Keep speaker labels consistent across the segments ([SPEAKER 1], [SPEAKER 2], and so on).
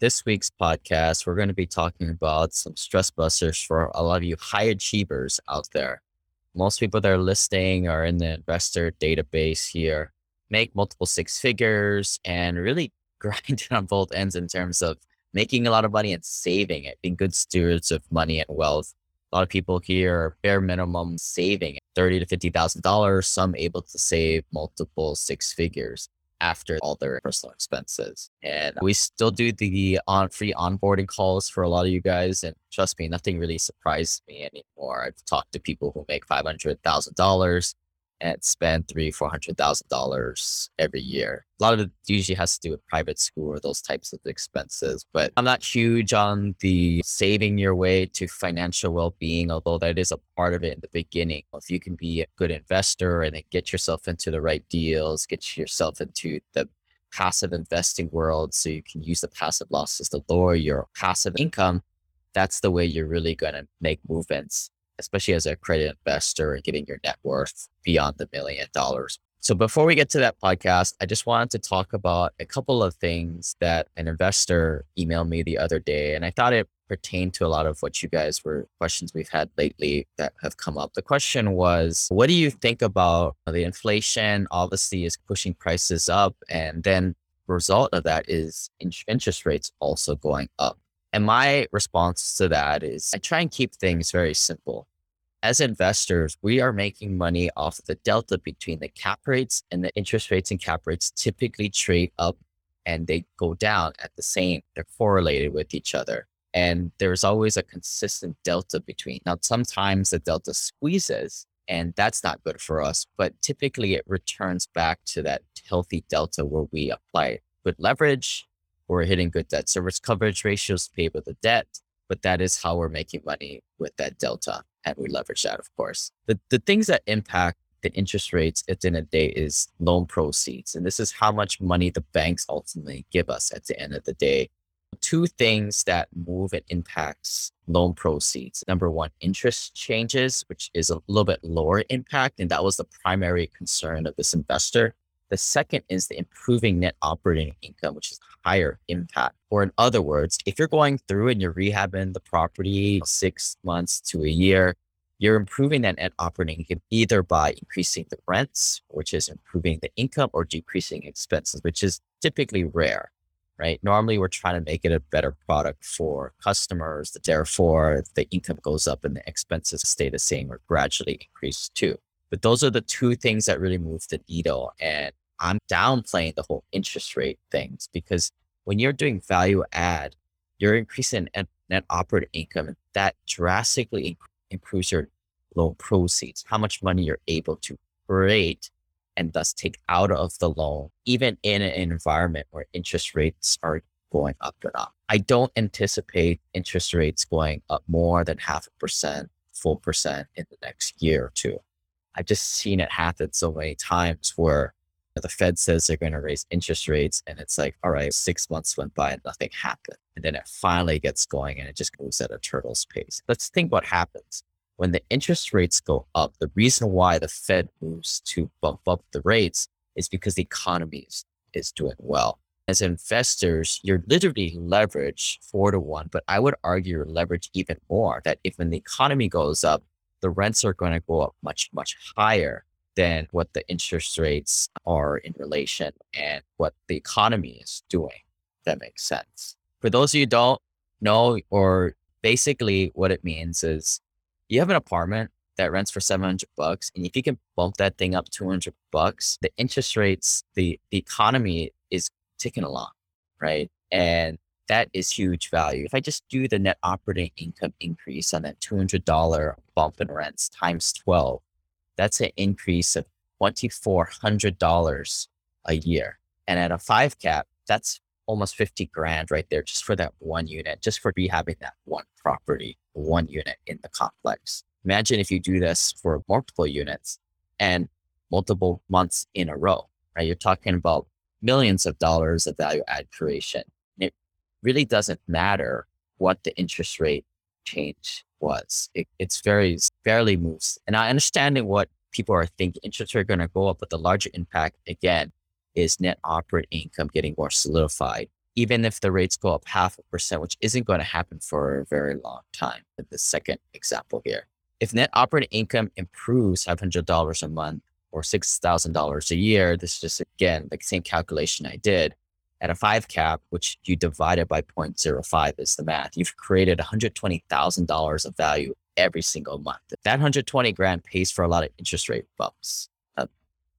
[SPEAKER 1] This week's podcast, we're going to be talking about some stress busters for a lot of you high achievers out there. Most people that are listing are in the investor database here, make multiple six figures and really grind on both ends in terms of making a lot of money and saving it, being good stewards of money and wealth. A lot of people here are bare minimum saving thirty to fifty thousand dollars. Some able to save multiple six figures after all their personal expenses. And we still do the on free onboarding calls for a lot of you guys. And trust me, nothing really surprised me anymore. I've talked to people who make five hundred thousand dollars and spend three, four hundred thousand dollars every year. A lot of it usually has to do with private school or those types of expenses. But I'm not huge on the saving your way to financial well-being, although that is a part of it in the beginning. If you can be a good investor and then get yourself into the right deals, get yourself into the passive investing world so you can use the passive losses to lower your passive income, that's the way you're really going to make movements especially as a credit investor and getting your net worth beyond the million dollars. So before we get to that podcast, I just wanted to talk about a couple of things that an investor emailed me the other day. And I thought it pertained to a lot of what you guys were questions we've had lately that have come up. The question was, what do you think about the inflation obviously is pushing prices up and then result of that is interest rates also going up. And my response to that is I try and keep things very simple. As investors, we are making money off the delta between the cap rates and the interest rates and cap rates typically trade up and they go down at the same. They're correlated with each other. And there's always a consistent delta between. Now, sometimes the delta squeezes and that's not good for us, but typically it returns back to that healthy delta where we apply good leverage we're hitting good debt service coverage ratios to pay with the debt, but that is how we're making money with that delta. And we leverage that, of course. The, the things that impact the interest rates at the end of the day is loan proceeds. And this is how much money the banks ultimately give us at the end of the day. Two things that move and impacts loan proceeds. Number one, interest changes, which is a little bit lower impact. And that was the primary concern of this investor. The second is the improving net operating income, which is higher impact. Or in other words, if you're going through and you're rehabbing the property six months to a year, you're improving that net operating income either by increasing the rents, which is improving the income, or decreasing expenses, which is typically rare, right? Normally, we're trying to make it a better product for customers. Therefore, the income goes up and the expenses stay the same or gradually increase too. But those are the two things that really move the needle. And I'm downplaying the whole interest rate things because when you're doing value add, you're increasing net operating income. That drastically improves your loan proceeds, how much money you're able to create and thus take out of the loan, even in an environment where interest rates are going up and up. I don't anticipate interest rates going up more than half a percent, full percent in the next year or two. I've just seen it happen so many times where the Fed says they're going to raise interest rates. And it's like, all right, six months went by and nothing happened. And then it finally gets going and it just goes at a turtle's pace. Let's think what happens when the interest rates go up. The reason why the Fed moves to bump up the rates is because the economy is, is doing well. As investors, you're literally leverage four to one, but I would argue you're leverage even more that if when the economy goes up, the rents are going to go up much, much higher than what the interest rates are in relation and what the economy is doing. That makes sense. For those of you don't know, or basically what it means is you have an apartment that rents for 700 bucks. And if you can bump that thing up 200 bucks, the interest rates, the, the economy is ticking along, right? And that is huge value. If I just do the net operating income increase on that $200 bump in rents times 12, that's an increase of $2,400 a year. And at a five cap, that's almost 50 grand right there just for that one unit, just for rehabbing that one property, one unit in the complex. Imagine if you do this for multiple units and multiple months in a row, right? You're talking about millions of dollars of value add creation. Really doesn't matter what the interest rate change was. It, it's very, barely moves. And I understanding what people are thinking interest are going to go up, but the larger impact again is net operating income getting more solidified. even if the rates go up half a percent, which isn't going to happen for a very long time. In the second example here. If net operating income improves $500 a month or $6,000 a year, this is just again, the same calculation I did at a five cap, which you divide it by 0.05 is the math. You've created $120,000 of value every single month. That 120 grand pays for a lot of interest rate bumps. Uh,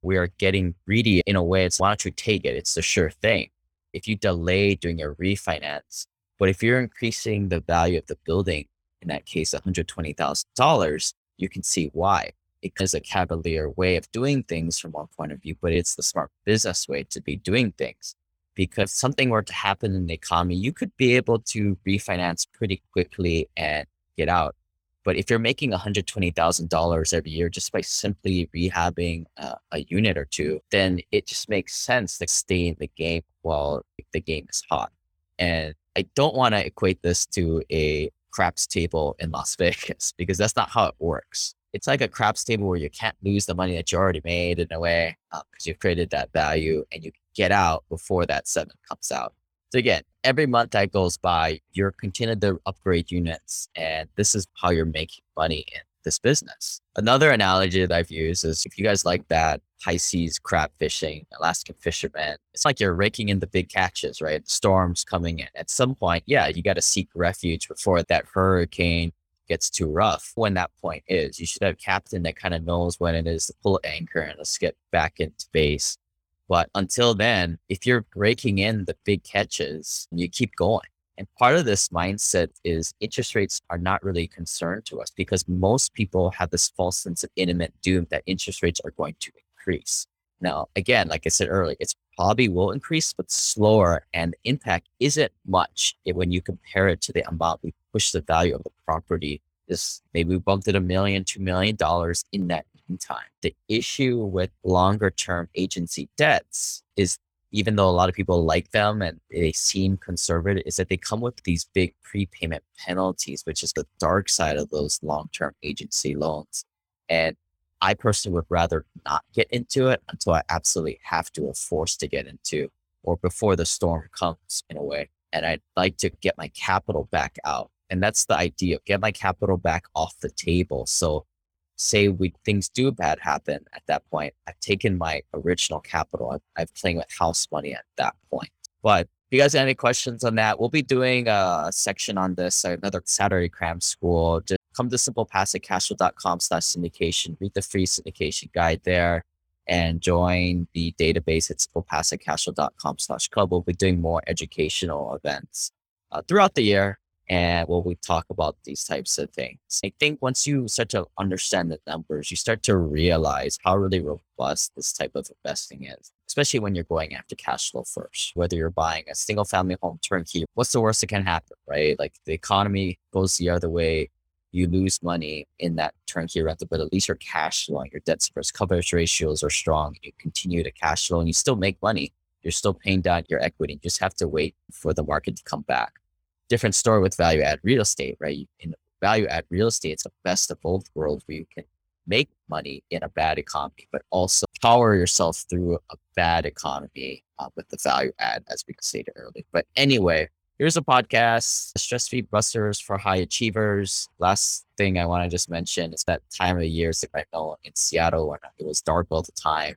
[SPEAKER 1] we are getting greedy in a way. It's why don't you take it? It's the sure thing. If you delay doing a refinance, but if you're increasing the value of the building, in that case, $120,000, you can see why. It is a cavalier way of doing things from one point of view, but it's the smart business way to be doing things because something were to happen in the economy, you could be able to refinance pretty quickly and get out. But if you're making $120,000 every year just by simply rehabbing uh, a unit or two, then it just makes sense to stay in the game while the game is hot. And I don't want to equate this to a craps table in Las Vegas because that's not how it works. It's like a craps table where you can't lose the money that you already made in a way because uh, you've created that value and you get out before that seven comes out. So again, every month that goes by, you're continuing to upgrade units, and this is how you're making money in this business. Another analogy that I've used is if you guys like that high seas crab fishing, Alaskan fishermen, it's like you're raking in the big catches, right? Storms coming in. At some point, yeah, you got to seek refuge before that hurricane gets too rough. When that point is, you should have a captain that kind of knows when it is to pull anchor and let's get back into base but until then, if you're breaking in the big catches, you keep going. And part of this mindset is interest rates are not really concerned to us because most people have this false sense of imminent doom that interest rates are going to increase. Now, again, like I said earlier, it's probably will increase, but slower and impact isn't much when you compare it to the amount we push the value of the property. Is maybe we bumped it a million, two million dollars in that time. The issue with longer term agency debts is even though a lot of people like them and they seem conservative, is that they come with these big prepayment penalties, which is the dark side of those long term agency loans. And I personally would rather not get into it until I absolutely have to or forced to get into or before the storm comes in a way. And I'd like to get my capital back out. And that's the idea get my capital back off the table. So say we things do bad happen at that point, I've taken my original capital. I'm, I'm playing with house money at that point. But if you guys have any questions on that, we'll be doing a section on this, another Saturday cram school. Just come to simplepassivecashflow.com slash syndication, read the free syndication guide there and join the database at simplepassivecashflow.com slash club. We'll be doing more educational events uh, throughout the year and when we talk about these types of things. I think once you start to understand the numbers, you start to realize how really robust this type of investing is, especially when you're going after cash flow first. Whether you're buying a single family home turnkey, what's the worst that can happen, right? Like the economy goes the other way. You lose money in that turnkey rental, but at least you're cash flow, Your debt service coverage ratios are strong. You continue to cash flow and you still make money. You're still paying down your equity. You just have to wait for the market to come back different story with value add real estate, right? In value add real estate, it's the best of both worlds where you can make money in a bad economy, but also power yourself through a bad economy uh, with the value add, as we stated earlier. But anyway, here's a podcast, Stress Free Busters for High Achievers. Last thing I want to just mention is that time of the year, so I know in Seattle when it was dark all the time.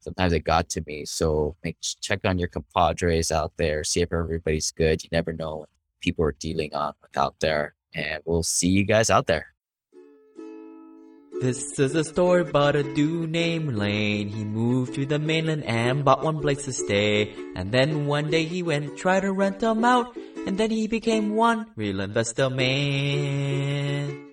[SPEAKER 1] Sometimes it got to me. So make check on your compadres out there, see if everybody's good. You never know people are dealing on out there. And we'll see you guys out there.
[SPEAKER 2] This is a story about a dude named Lane. He moved to the mainland and bought one place to stay. And then one day he went try to rent them out. And then he became one real investor man.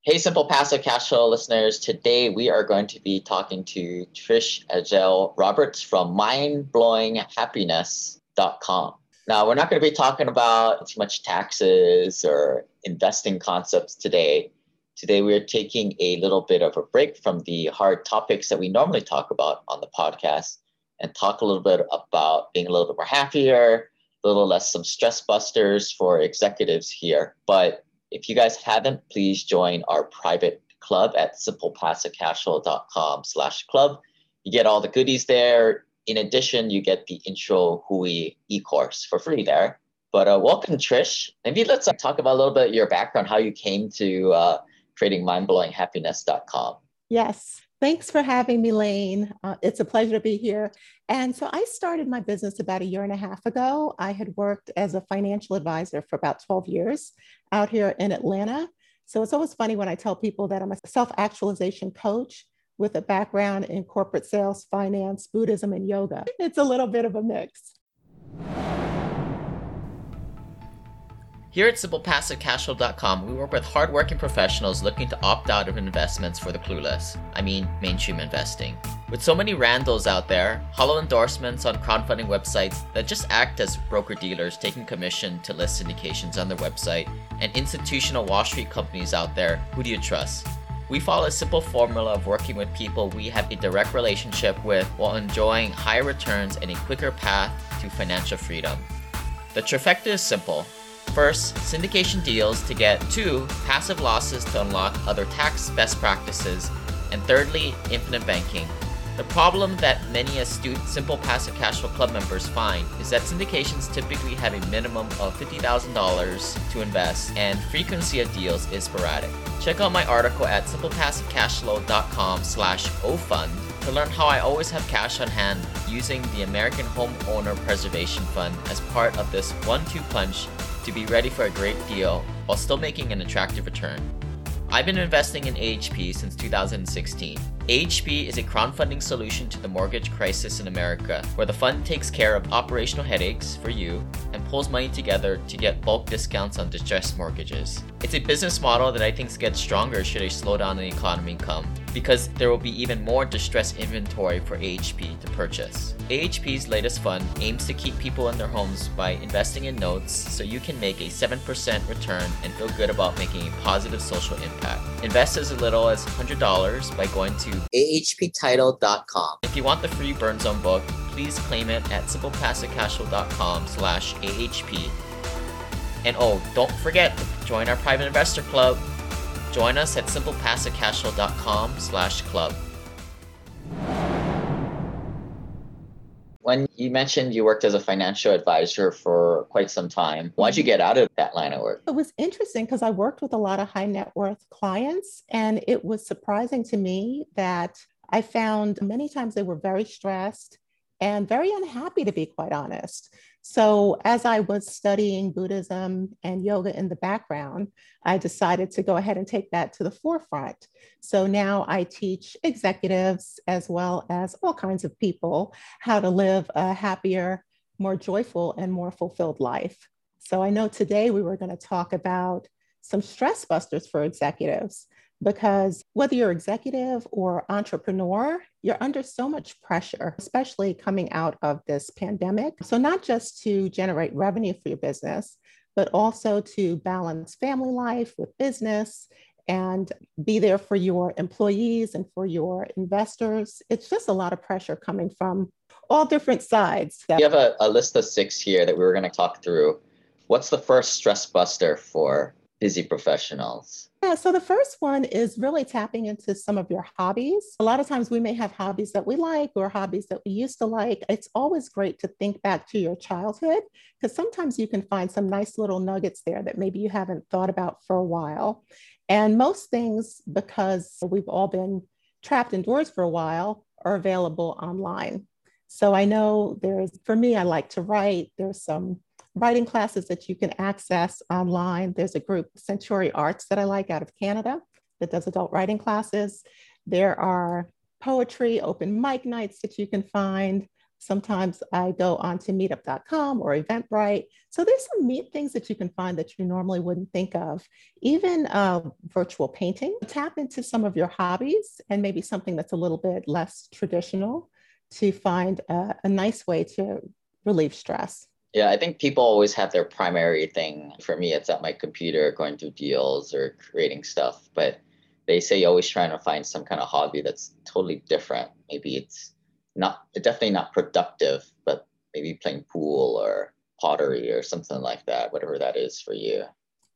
[SPEAKER 3] Hey, Simple Passive Cash Flow listeners. Today we are going to be talking to Trish Ahjel Roberts from mindblowinghappiness.com. Now, we're not going to be talking about too much taxes or investing concepts today. Today, we're taking a little bit of a break from the hard topics that we normally talk about on the podcast and talk a little bit about being a little bit more happier, a little less some stress busters for executives here. But if you guys haven't, please join our private club at simplepassivecashflow.com slash club. You get all the goodies there
[SPEAKER 1] in addition, you get the intro Hui e-course for free there. But uh, welcome, Trish. Maybe let's uh, talk about a little bit your background, how you came to uh, creating mindblowinghappiness.com.
[SPEAKER 4] Yes. Thanks for having me, Lane. Uh, it's a pleasure to be here. And so I started my business about a year and a half ago. I had worked as a financial advisor for about 12 years out here in Atlanta. So it's always funny when I tell people that I'm a self actualization coach with a background in corporate sales, finance, Buddhism, and yoga. It's a little bit of a mix.
[SPEAKER 2] Here at SimplePassiveCashflow.com, we work with hardworking professionals looking to opt out of investments for the clueless. I mean, mainstream investing. With so many randos out there, hollow endorsements on crowdfunding websites that just act as broker dealers taking commission to list syndications on their website, and institutional Wall Street companies out there, who do you trust? We follow a simple formula of working with people we have a direct relationship with while enjoying higher returns and a quicker path to financial freedom. The trifecta is simple First, syndication deals to get two, passive losses to unlock other tax best practices, and thirdly, infinite banking. The problem that many astute Simple Passive Cashflow Club members find is that syndications typically have a minimum of $50,000 to invest, and frequency of deals is sporadic. Check out my article at simplepassivecashflow.com slash ofund to learn how I always have cash on hand using the American Homeowner Preservation Fund as part of this one-two punch to be ready for a great deal while still making an attractive return. I've been investing in AHP since 2016. AHP is a crowdfunding solution to the mortgage crisis in America, where the fund takes care of operational headaches for you and pulls money together to get bulk discounts on distressed mortgages. It's a business model that I think gets stronger should a slowdown in the economy come, because there will be even more distressed inventory for AHP to purchase. AHP's latest fund aims to keep people in their homes by investing in notes so you can make a 7% return and feel good about making a positive social impact. Invest as little as $100 by going to
[SPEAKER 1] ahptitle.com.
[SPEAKER 2] If you want the free Burn Zone book, please claim it at simplepassivecashflow.com slash AHP. And oh, don't forget to join our private investor club. Join us at simplepassivecashflow.com slash club.
[SPEAKER 1] When you mentioned you worked as a financial advisor for quite some time, why'd you get out of that line of work?
[SPEAKER 4] It was interesting because I worked with a lot of high net worth clients, and it was surprising to me that I found many times they were very stressed and very unhappy, to be quite honest. So, as I was studying Buddhism and yoga in the background, I decided to go ahead and take that to the forefront. So now I teach executives as well as all kinds of people how to live a happier, more joyful, and more fulfilled life. So I know today we were going to talk about some stress busters for executives because whether you're executive or entrepreneur, you're under so much pressure, especially coming out of this pandemic. So, not just to generate revenue for your business, but also to balance family life with business and be there for your employees and for your investors. It's just a lot of pressure coming from all different sides.
[SPEAKER 1] You have a, a list of six here that we were going to talk through. What's the first stress buster for busy professionals?
[SPEAKER 4] Yeah, so the first one is really tapping into some of your hobbies. A lot of times we may have hobbies that we like or hobbies that we used to like. It's always great to think back to your childhood because sometimes you can find some nice little nuggets there that maybe you haven't thought about for a while. And most things, because we've all been trapped indoors for a while, are available online. So I know there's, for me, I like to write. There's some writing classes that you can access online. There's a group, Century Arts, that I like out of Canada that does adult writing classes. There are poetry, open mic nights that you can find. Sometimes I go on to meetup.com or Eventbrite. So there's some neat things that you can find that you normally wouldn't think of. Even uh, virtual painting. Tap into some of your hobbies and maybe something that's a little bit less traditional to find a, a nice way to relieve stress.
[SPEAKER 1] Yeah, I think people always have their primary thing. For me, it's at my computer going through deals or creating stuff. But they say you're always trying to find some kind of hobby that's totally different. Maybe it's not definitely not productive, but maybe playing pool or pottery or something like that, whatever that is for you.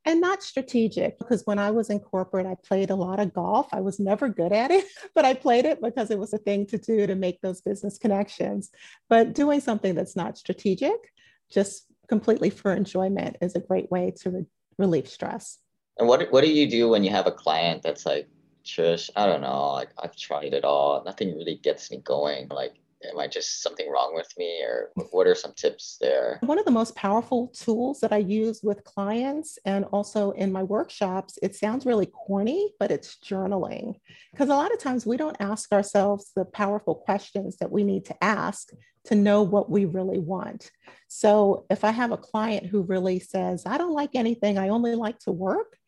[SPEAKER 4] and not strategic because when I was in corporate, I played a lot of golf. I was never good at it, but I played it because it was a thing to do to make those business connections. But doing something that's not strategic, just completely for enjoyment, is a great way to re- relieve stress.
[SPEAKER 1] And what, what do you do when you have a client that's like, Trish, I don't know, like I've tried it all, nothing really gets me going. Like, am I just something wrong with me or what are some tips there?
[SPEAKER 4] One of the most powerful tools that I use with clients and also in my workshops, it sounds really corny, but it's journaling. Because a lot of times we don't ask ourselves the powerful questions that we need to ask to know what we really want. So if I have a client who really says, I don't like anything, I only like to work,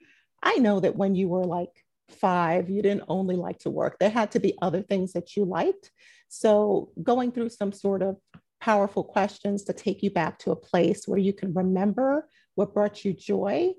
[SPEAKER 4] I know that when you were like five, you didn't only like to work. There had to be other things that you liked. So, going through some sort of powerful questions to take you back to a place where you can remember what brought you joy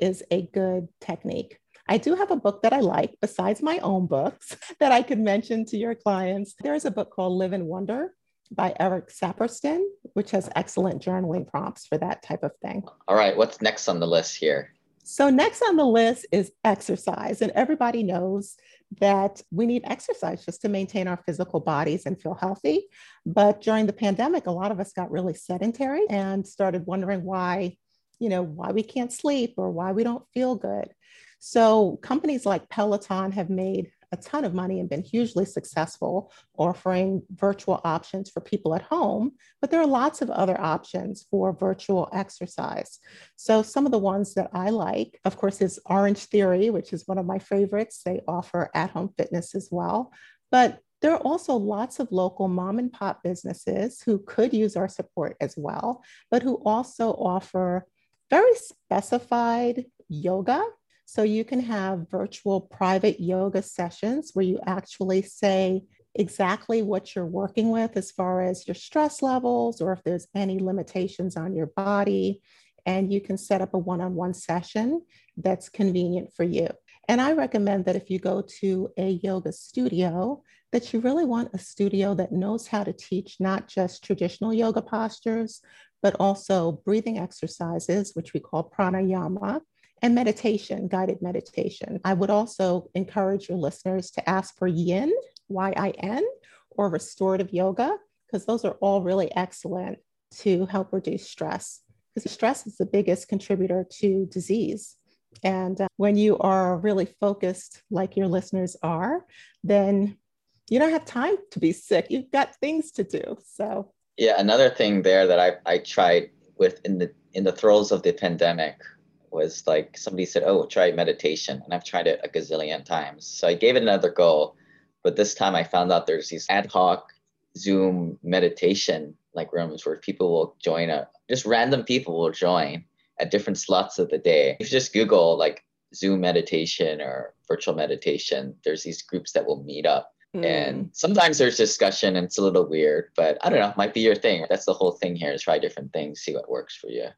[SPEAKER 4] is a good technique. I do have a book that I like besides my own books that I could mention to your clients. There's a book called Live in Wonder by Eric Saperston, which has excellent journaling prompts for that type of thing.
[SPEAKER 1] All right, what's next on the list here?
[SPEAKER 4] So, next on the list is exercise. And everybody knows that we need exercise just to maintain our physical bodies and feel healthy. But during the pandemic, a lot of us got really sedentary and started wondering why, you know, why we can't sleep or why we don't feel good. So, companies like Peloton have made a ton of money and been hugely successful offering virtual options for people at home, but there are lots of other options for virtual exercise. So, some of the ones that I like, of course, is Orange Theory, which is one of my favorites. They offer at home fitness as well. But there are also lots of local mom and pop businesses who could use our support as well, but who also offer very specified yoga so you can have virtual private yoga sessions where you actually say exactly what you're working with as far as your stress levels or if there's any limitations on your body. And you can set up a one on one session that's convenient for you. And I recommend that if you go to a yoga studio, that you really want a studio that knows how to teach not just traditional yoga postures, but also breathing exercises, which we call pranayama, and meditation, guided meditation. I would also encourage your listeners to ask for yin, Y I N, or restorative yoga, because those are all really excellent to help reduce stress. Because stress is the biggest contributor to disease. And uh, when you are really focused, like your listeners are, then you don't have time to be sick. You've got things to do. So,
[SPEAKER 1] yeah, another thing there that I, I tried with in the in the throes of the pandemic was like somebody said, "Oh, try meditation," and I've tried it a gazillion times. So I gave it another go, but this time I found out there's these ad hoc Zoom meditation like rooms where people will join a just random people will join at different slots of the day. If you just Google like Zoom meditation or virtual meditation, there's these groups that will meet up. Mm. And sometimes there's discussion and it's a little weird, but I don't know, might be your thing. That's the whole thing here is try different things, see what works for you.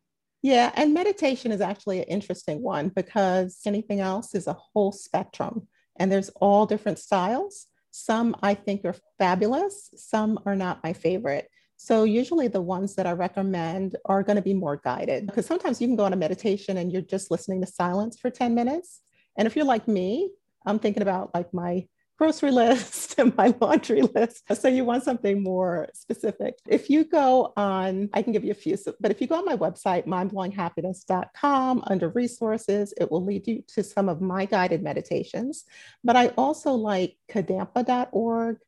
[SPEAKER 4] Yeah, and meditation is actually an interesting one because anything else is a whole spectrum and there's all different styles. Some I think are fabulous, some are not my favorite. So, usually the ones that I recommend are going to be more guided because sometimes you can go on a meditation and you're just listening to silence for 10 minutes. And if you're like me, I'm thinking about like my grocery list and my laundry list. So you want something more specific. If you go on, I can give you a few, but if you go on my website, mindblowinghappiness.com under resources, it will lead you to some of my guided meditations. But I also like kadampa.org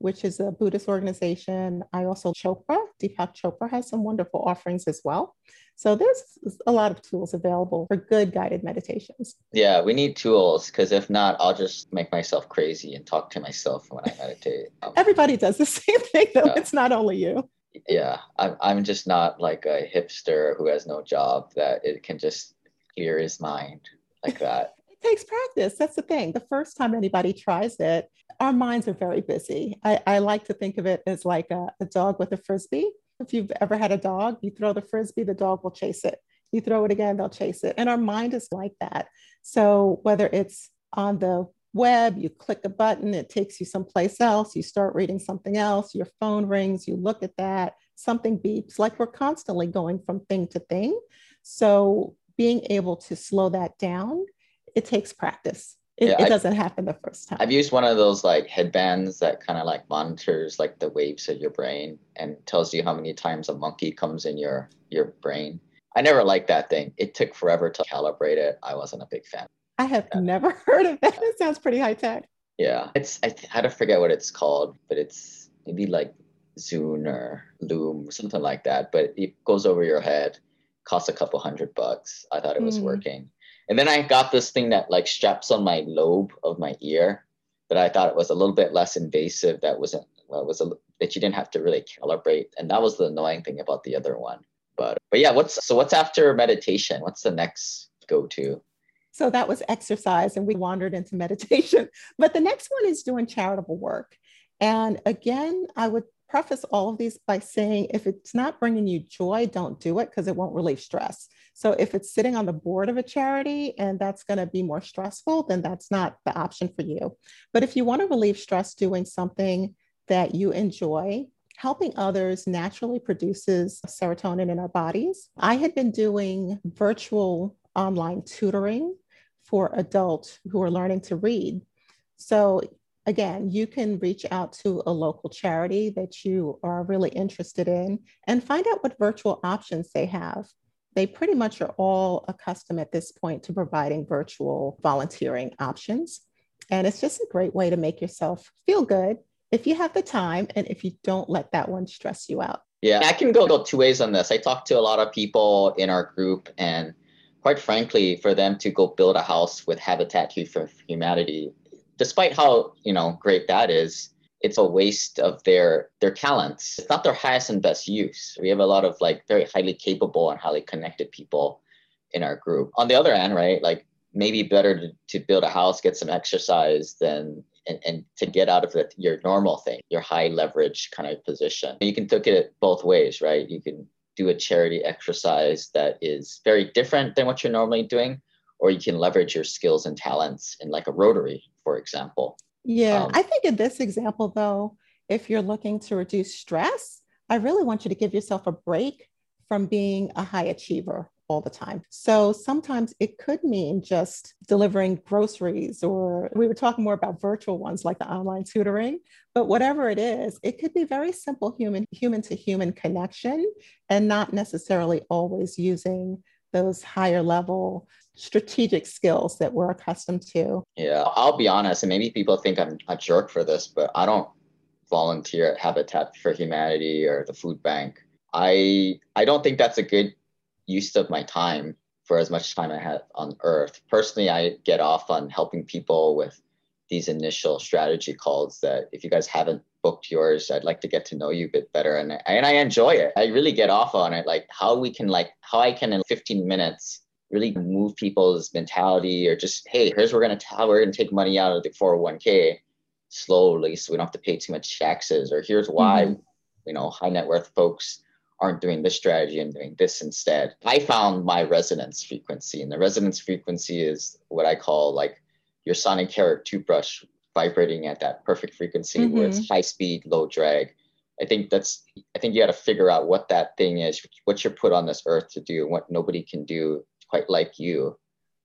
[SPEAKER 4] which is a Buddhist organization. I also Chopra, Deepak Chopra has some wonderful offerings as well. So there's a lot of tools available for good guided meditations.
[SPEAKER 1] Yeah, we need tools because if not, I'll just make myself crazy and talk to myself when I meditate.
[SPEAKER 4] Um, Everybody does the same thing, though. Yeah. It's not only you.
[SPEAKER 1] Yeah, I'm, I'm just not like a hipster who has no job that it can just clear his mind like that.
[SPEAKER 4] Takes practice. That's the thing. The first time anybody tries it, our minds are very busy. I, I like to think of it as like a, a dog with a frisbee. If you've ever had a dog, you throw the frisbee, the dog will chase it. You throw it again, they'll chase it. And our mind is like that. So whether it's on the web, you click a button, it takes you someplace else, you start reading something else, your phone rings, you look at that, something beeps, like we're constantly going from thing to thing. So being able to slow that down, it takes practice. It,
[SPEAKER 1] Yeah,
[SPEAKER 4] it doesn't happen the first time.
[SPEAKER 1] I've used one of those like headbands that kind of like monitors like the waves of your brain and tells you how many times a monkey comes in your your brain. I never liked that thing. It took forever to calibrate it. I wasn't a big fan.
[SPEAKER 4] I have never heard of that. It sounds pretty high tech.
[SPEAKER 1] Yeah, it's I had to forget what it's called, but it's maybe like Zune or Loom, or something like that. But it goes over your head, costs a couple hundred bucks. I thought it was
[SPEAKER 4] Mm.
[SPEAKER 1] working, and then I got this thing that like straps on my lobe of my ear that I thought it was a little bit less invasive. That wasn't well, was a that you didn't have to really calibrate, and that was the annoying thing about the other one. But but yeah, what's so what's after meditation? What's the next go to?
[SPEAKER 4] So that was exercise, and we wandered into meditation. But the next one is doing charitable work. And again, I would preface all of these by saying if it's not bringing you joy, don't do it because it won't relieve stress. So if it's sitting on the board of a charity and that's going to be more stressful, then that's not the option for you. But if you want to relieve stress doing something that you enjoy, helping others naturally produces serotonin in our bodies. I had been doing virtual online tutoring for adults who are learning to read. So, again, you can reach out to a local charity that you are really interested in and find out what virtual options they have. They pretty much are all accustomed at this point to providing virtual volunteering options. And it's just a great way to make yourself feel good if you have the time and if you don't let that one stress you out.
[SPEAKER 1] Yeah, I can go, go two ways on this. I talked to a lot of people in our group, and quite frankly, for them to go build a house with Habitat for Humanity, despite how you know great that is, it's a waste of their their talents. It's not their highest and best use. We have a lot of like very highly capable and highly connected people in our group. On the other hand, right, like maybe better to, to build a house, get some exercise than and, and to get out of the, your normal thing, your high leverage kind of position. You can look at it both ways, right? You can do a charity exercise that is very different than what you're normally doing, or you can leverage your skills and talents in like a rotary, for example.
[SPEAKER 4] Yeah,
[SPEAKER 1] Um,
[SPEAKER 4] I think in this example, though, if you're looking to reduce stress, I really want you to give yourself a break from being a high achiever all the time. So sometimes it could mean just delivering groceries, or we were talking more about virtual ones like the online tutoring. But whatever it is, it could be very simple human human to human connection and not necessarily always using those higher level strategic skills that we're accustomed to.
[SPEAKER 1] Yeah, I'll be honest, and maybe people think I'm a jerk for this, but I don't volunteer at Habitat for Humanity or the food bank. I I don't think that's a good use of my time for as much time I have on earth. Personally, I get off on helping people with these initial strategy calls that if you guys haven't booked yours, I'd like to get to know you a bit better. And, and I enjoy it. I really get off on it. Like how we can like how I can in 15 minutes really move people's mentality or just, hey, here's we're gonna how we're gonna take money out of the 401k slowly so we don't have to pay too much taxes, or here's why, mm-hmm. you know, high net worth folks aren't doing this strategy and doing this instead. I found my resonance frequency, and the resonance frequency is what I call like your sonic carrot toothbrush vibrating at that perfect frequency where it's mm-hmm. high speed, low drag. I think that's I think you got to figure out what that thing is, what you're put on this earth to do, what nobody can do quite like you.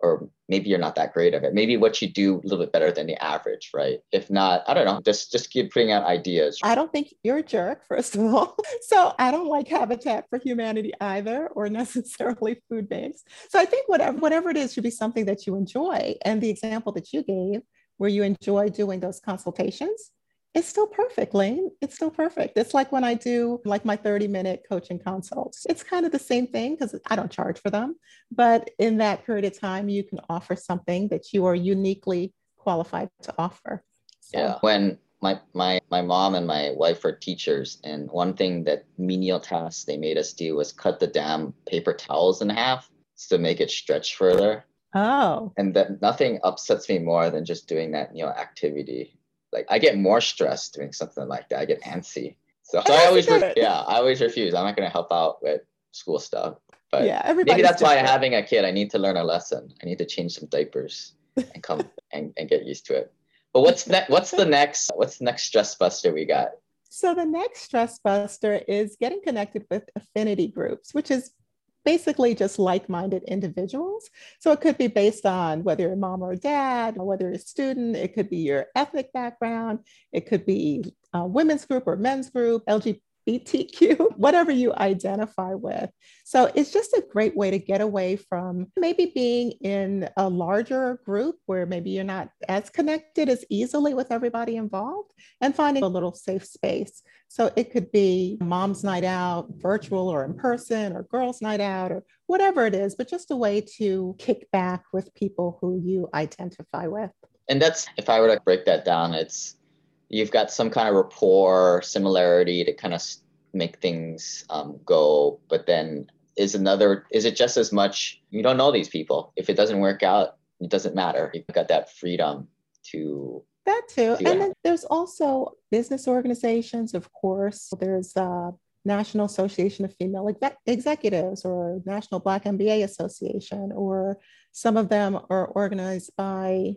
[SPEAKER 1] Or maybe you're not that great of it. Maybe what you do a little bit better than the average, right? If not, I don't know. Just just keep putting out ideas.
[SPEAKER 4] I don't think you're a jerk, first of all. So I don't like Habitat for Humanity either, or necessarily food banks. So I think whatever whatever it is should be something that you enjoy. And the example that you gave, where you enjoy doing those consultations, it's still perfect, Lane. It's still perfect. It's like when I do like my 30 minute coaching consults. It's kind of the same thing because I don't charge for them. But in that period of time, you can offer something that you are uniquely qualified to offer. So,
[SPEAKER 1] Yeah. When my my my mom and my wife are teachers, and one thing that menial tasks they made us do was cut the damn paper towels in half to make it stretch further.
[SPEAKER 4] Oh,
[SPEAKER 1] And that nothing upsets me more than just doing that, you know, activity. Like I get more stressed doing something like that. I get antsy. So, oh, so I always, re- yeah, I always refuse. I'm not going to help out with school stuff. But
[SPEAKER 4] yeah. Everybody.
[SPEAKER 1] maybe that's why having a kid, I need to learn a lesson. I need to change some diapers and come and, and get used to it. But what's next? What's the next? What's the next stress buster we got?
[SPEAKER 4] So the next stress buster is getting connected with affinity groups, which is basically just like-minded individuals. So it could be based on whether you're mom or dad, or whether you're a student, it could be your ethnic background, it could be a women's group or men's group, LGBT BTQ, whatever you identify with. So it's just a great way to get away from maybe being in a larger group where maybe you're not as connected as easily with everybody involved and finding a little safe space. So it could be mom's night out, virtual or in person, or girls' night out, or whatever it is, but just a way to kick back with people who you identify with.
[SPEAKER 1] And that's, if I were to break that down, it's you've got some kind of rapport similarity to kind of make things um, go but then is another is it just as much you don't know these people. If it doesn't work out it doesn't matter. You've got that freedom to
[SPEAKER 4] that too. and then there's also business organizations of course. There's a national association of female Exec- executives or national black mba association or some of them are organized by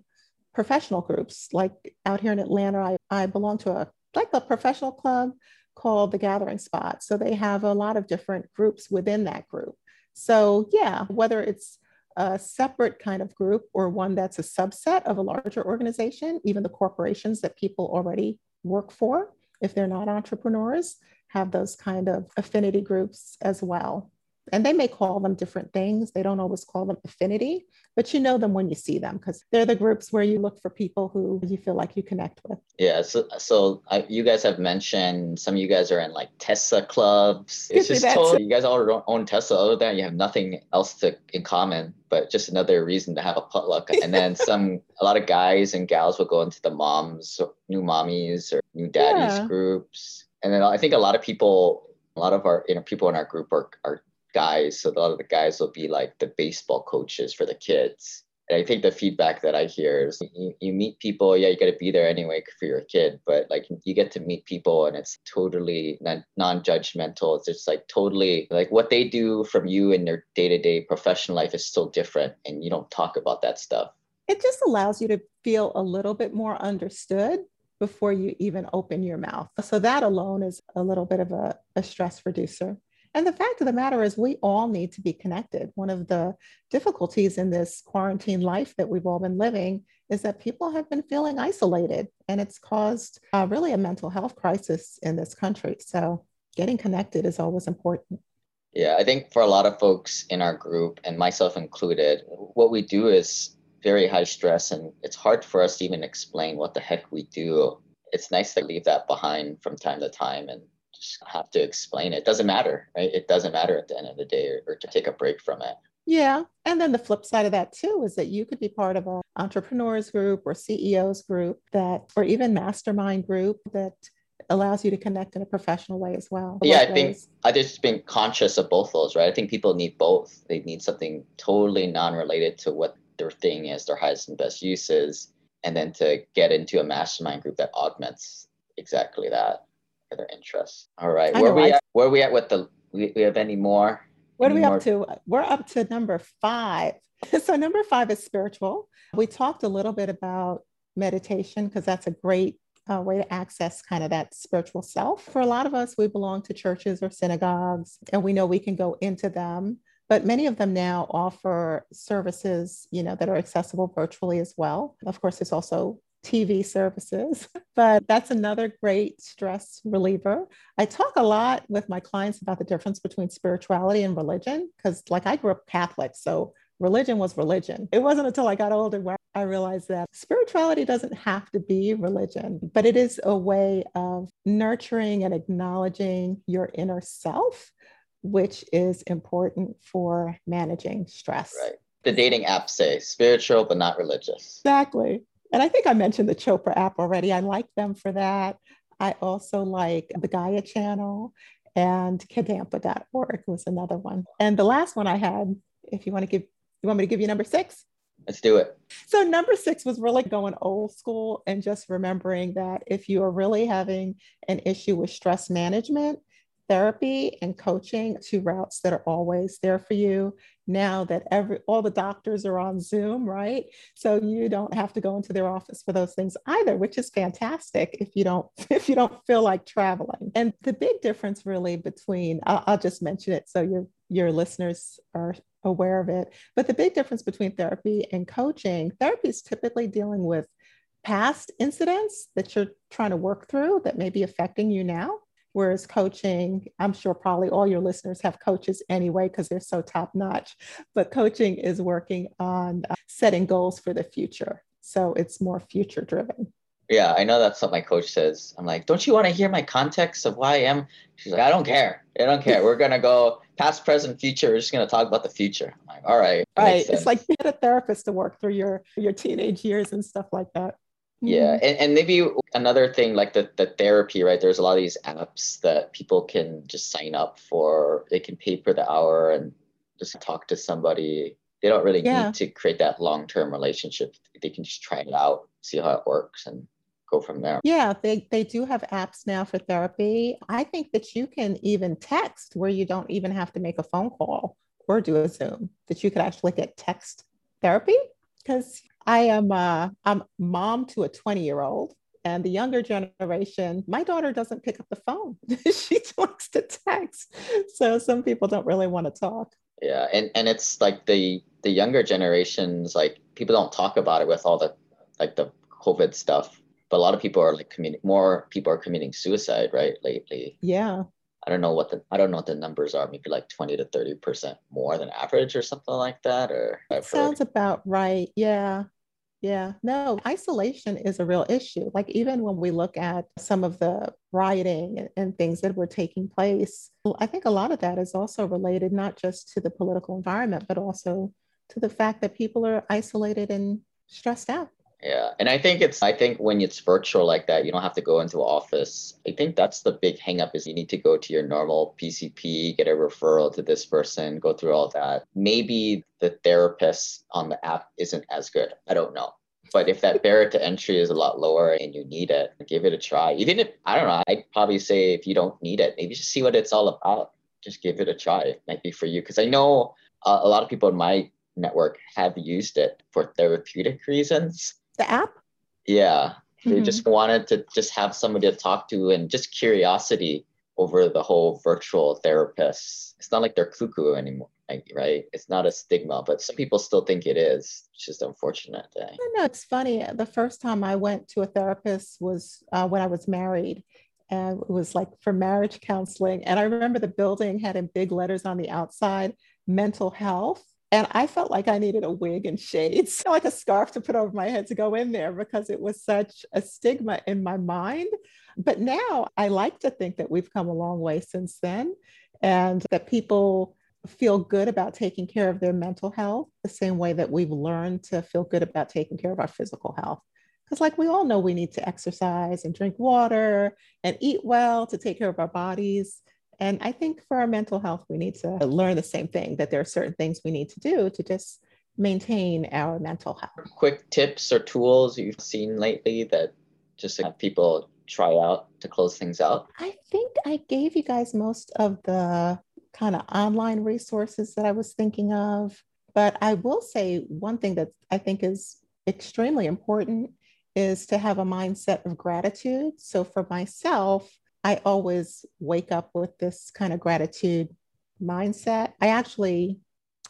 [SPEAKER 4] professional groups. Like out here in Atlanta, I, I belong to a like a professional club called the Gathering Spot. So they have a lot of different groups within that group. So yeah, whether it's a separate kind of group or one that's a subset of a larger organization, even the corporations that people already work for, if they're not entrepreneurs, have those kind of affinity groups as well and they may call them different things. They don't always call them affinity, but you know them when you see them because they're the groups where you look for people who you feel like you connect with.
[SPEAKER 1] Yeah. So, so I, you guys have mentioned some of you guys are in like Tesla clubs. It's just totally, you guys all own Tesla. Other than you have nothing else to in common, but just another reason to have a potluck. And then some, a lot of guys and gals will go into the moms, new mommies or new daddies yeah. groups. And then I think a lot of people a lot of our you know people in our group are, are guys. So a lot of the guys will be like the baseball coaches for the kids. And I think the feedback that I hear is you, you meet people, yeah, you got to be there anyway for your kid, but like you get to meet people and it's totally non judgmental. It's just like totally like what they do from you in their day to day professional life is so different and you don't talk about that stuff.
[SPEAKER 4] It just allows you to feel a little bit more understood before you even open your mouth. So that alone is a little bit of a, a stress reducer. And the fact of the matter is, we all need to be connected. One of the difficulties in this quarantine life that we've all been living is that people have been feeling isolated, and it's caused uh, really a mental health crisis in this country. So, getting connected is always important.
[SPEAKER 1] Yeah, I think for a lot of folks in our group, and myself included, what we do is very high stress, and it's hard for us to even explain what the heck we do. It's nice to leave that behind from time to time and have to explain it. it. Doesn't matter, right? It doesn't matter at the end of the day or, or to take a break from it.
[SPEAKER 4] Yeah. And then the flip side of that too is that you could be part of an entrepreneurs group or CEOs group that, or even mastermind group that allows you to connect in a professional way as well.
[SPEAKER 1] Yeah, I ways. think I just been conscious of both those, right? I think people need both. They need something totally non-related to what their thing is, their highest and best uses, and then to get into a mastermind group that augments exactly that their interests. All right, where we at? Where we at with the? We, we have any more?
[SPEAKER 4] What any are we more? up to? We're up to number five. so number five is spiritual. We talked a little bit about meditation because that's a great uh, way to access kind of that spiritual self. For a lot of us, we belong to churches or synagogues, and we know we can go into them. But many of them now offer services, you know, that are accessible virtually as well. Of course, there's also TV services, but that's another great stress reliever. I talk a lot with my clients about the difference between spirituality and religion because, like, I grew up Catholic, so religion was religion. It wasn't until I got older where I realized that spirituality doesn't have to be religion, but it is a way of nurturing and acknowledging your inner self, which is important for managing stress.
[SPEAKER 1] Right. The dating apps say spiritual, but not religious.
[SPEAKER 4] Exactly. And I think I mentioned the Chopra app already. I like them for that. I also like the Gaia channel and kadampa.org was another one. And the last one I had, if you want to give, you want me to give you number six?
[SPEAKER 1] Let's do it.
[SPEAKER 4] So number six was really going old school and just remembering that if you are really having an issue with stress management, therapy and coaching two routes that are always there for you now that every all the doctors are on zoom right? So you don't have to go into their office for those things either which is fantastic if you don't if you don't feel like traveling. And the big difference really between i'll, I'll just mention it so your your listeners are aware of it but the big difference between therapy and coaching therapy is typically dealing with past incidents that you're trying to work through that may be affecting you now Whereas coaching, I'm sure probably all your listeners have coaches anyway because they're so top notch. But coaching is working on uh, setting goals for the future. So it's more future driven.
[SPEAKER 1] Yeah, I know that's what my coach says. I'm like, don't you want to hear my context of why I am? She's like, I don't care. I don't care. We're gonna go past, present, future. We're just gonna talk about the future. I'm like, all right.
[SPEAKER 4] Right. It's like get a therapist to work through your your teenage years and stuff like that.
[SPEAKER 1] Yeah, mm-hmm. and, and maybe another thing like the, the therapy, right? There's a lot of these apps that people can just sign up for. They can pay per the hour and just talk to somebody. They don't really yeah. need to create that long term relationship. They can just try it out, see how it works, and go from there.
[SPEAKER 4] Yeah, they, they do have apps now for therapy. I think that you can even text where you don't even have to make a phone call or do a Zoom, that you could actually get text therapy because I am uh, I'm mom to a 20 year old and the younger generation, my daughter doesn't pick up the phone. she likes to text. So some people don't really want to talk.
[SPEAKER 1] Yeah, and and it's like the the younger generations, like people don't talk about it with all the like the COVID stuff. But a lot of people are like committing more people are committing suicide, right? Lately.
[SPEAKER 4] Yeah.
[SPEAKER 1] I don't know what the I don't know what the numbers are. Maybe like twenty to thirty percent more than average or something like that. Or
[SPEAKER 4] I've sounds heard. about right. Yeah. Yeah, no, isolation is a real issue. Like, even when we look at some of the rioting and, and, things that were taking place, I think a lot of that is also related not just to the political environment, but also to the fact that people are isolated and stressed out.
[SPEAKER 1] Yeah. And I think it's I think when it's virtual like that, you don't have to go into office. I think that's the big hangup is you need to go to your normal PCP, get a referral to this person, go through all that. Maybe the therapist on the app isn't as good. I don't know. But if that barrier to entry is a lot lower and you need it, give it a try. Even if I don't know, I'd probably say if you don't need it, maybe just see what it's all about. Just give it a try. It might be for you. Because I know a lot of people in my network have used it for therapeutic reasons
[SPEAKER 4] the app?
[SPEAKER 1] Yeah. They mm-hmm. just wanted to just have somebody to talk to and just curiosity over the whole virtual therapist. It's not like they're cuckoo anymore, right? It's not a stigma, but some people still think it is. It's just unfortunate. Eh? I
[SPEAKER 4] know it's funny. The first time I went to a therapist was uh, when I was married. And it was like for marriage counseling. And I remember the building had in big letters on the outside mental health. And I felt like I needed a wig and shades, like a scarf to put over my head to go in there because it was such a stigma in my mind. But now I like to think that we've come a long way since then and that people feel good about taking care of their mental health the same way that we've learned to feel good about taking care of our physical health. Because, like, we all know we need to exercise and drink water and eat well to take care of our bodies. And I think for our mental health, we need to learn the same thing that there are certain things we need to do to just maintain our mental health.
[SPEAKER 1] Quick tips or tools you've seen lately that just have people try out to close things out?
[SPEAKER 4] I think I gave you guys most of the kind of online resources that I was thinking of. But I will say one thing that I think is extremely important is to have a mindset of gratitude. So for myself, I always wake up with this kind of gratitude mindset. I actually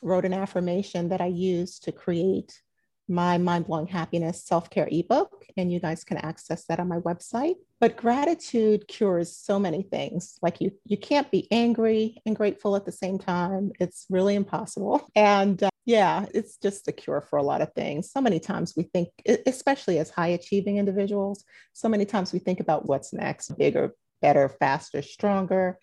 [SPEAKER 4] wrote an affirmation that I use to create my mind blowing happiness self care ebook, and you guys can access that on my website. But gratitude cures so many things. Like you, you can't be angry and grateful at the same time. It's really impossible. And uh, yeah, it's just a cure for a lot of things. So many times we think, especially as high achieving individuals, so many times we think about what's next, bigger, better, faster, stronger.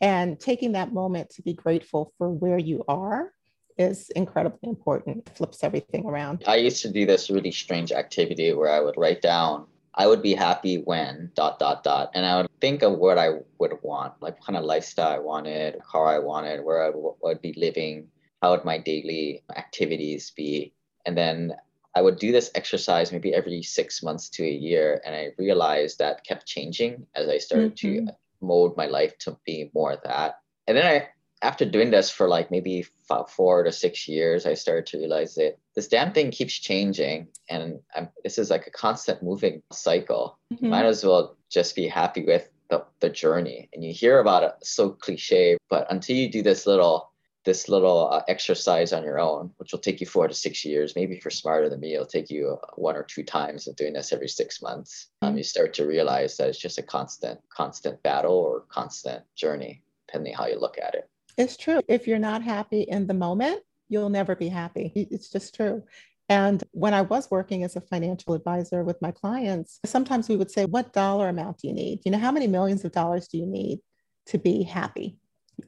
[SPEAKER 4] And taking that moment to be grateful for where you are is incredibly important. It flips everything around.
[SPEAKER 1] I used to do this really strange activity where I would write down, I would be happy when dot dot dot. And I would think of what I would want, like what kind of lifestyle I wanted, car I wanted, where I would be living, how would my daily activities be. And then I would do this exercise maybe every six months to a year. And I realized that kept changing as I started mm-hmm. to mold my life to be more of that. And then I, after doing this for like maybe five, four to six years, I started to realize that this damn thing keeps changing, and I'm, this is like a constant moving cycle.
[SPEAKER 4] Mhm.
[SPEAKER 1] Might as well just be happy with the, the journey. And you hear about it so cliche, but until you do this little this little uh, exercise on your own, which will take you four to six years. Maybe if you're smarter than me, it'll take you one or two times of doing this every six months. Um, you start to realize that it's just a constant, constant battle or constant journey, depending how you look at it.
[SPEAKER 4] It's true. If you're not happy in the moment, you'll never be happy. It's just true. And when I was working as a financial advisor with my clients, sometimes we would say, What dollar amount do you need? You know, how many millions of dollars do you need to be happy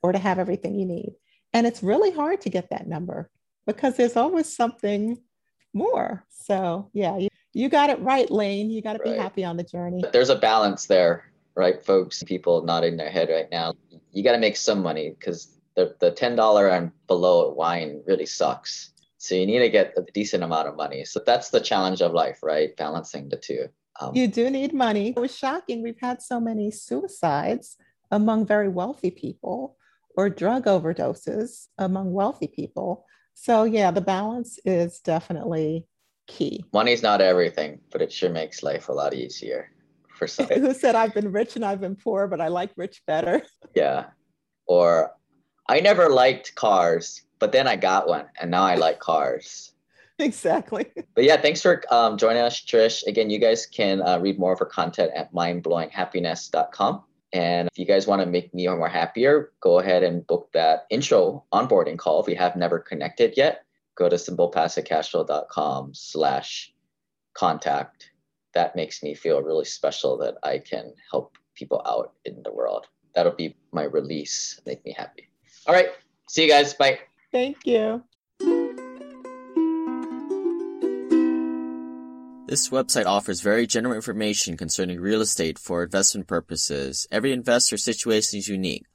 [SPEAKER 4] or to have everything you need? And it's really hard to get that number because there's always something more. So, yeah, you, you got it right, Lane. You got to be happy on the journey.
[SPEAKER 1] But there's a balance there, right, folks? People nodding their head right now. You got to make some money because the, the $10 and below wine really sucks. So you need to get a decent amount of money. So that's the challenge of life, right? Balancing the two. Um,
[SPEAKER 4] You do need money. It was shocking. We've had so many suicides among very wealthy people or drug overdoses among wealthy people. So, yeah, the balance is definitely key.
[SPEAKER 1] money's not everything, but it sure makes life a lot easier for some.
[SPEAKER 4] Who said I've been rich and I've been poor, but I like rich better?
[SPEAKER 1] yeah. Or I never liked cars, but then I got one and now I like cars.
[SPEAKER 4] exactly.
[SPEAKER 1] But yeah, thanks for um, joining us, Trish. Again, you guys can uh, read more of her content at mindblowinghappiness.com. And if you guys want to make me more happier, go ahead and book that intro onboarding call. If we have never connected yet, go to simplepassivecashflow.com slash contact. That makes me feel really special that I can help people out in the world. That'll be my release, make me happy. All right. See you guys. Bye.
[SPEAKER 4] Thank you.
[SPEAKER 2] This website offers very general information concerning real estate for investment purposes. Every investor situation is unique.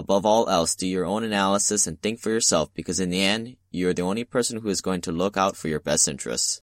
[SPEAKER 2] Above all else, do your own analysis and think for yourself because in the end, you are the only person who is going to look out for your best interests.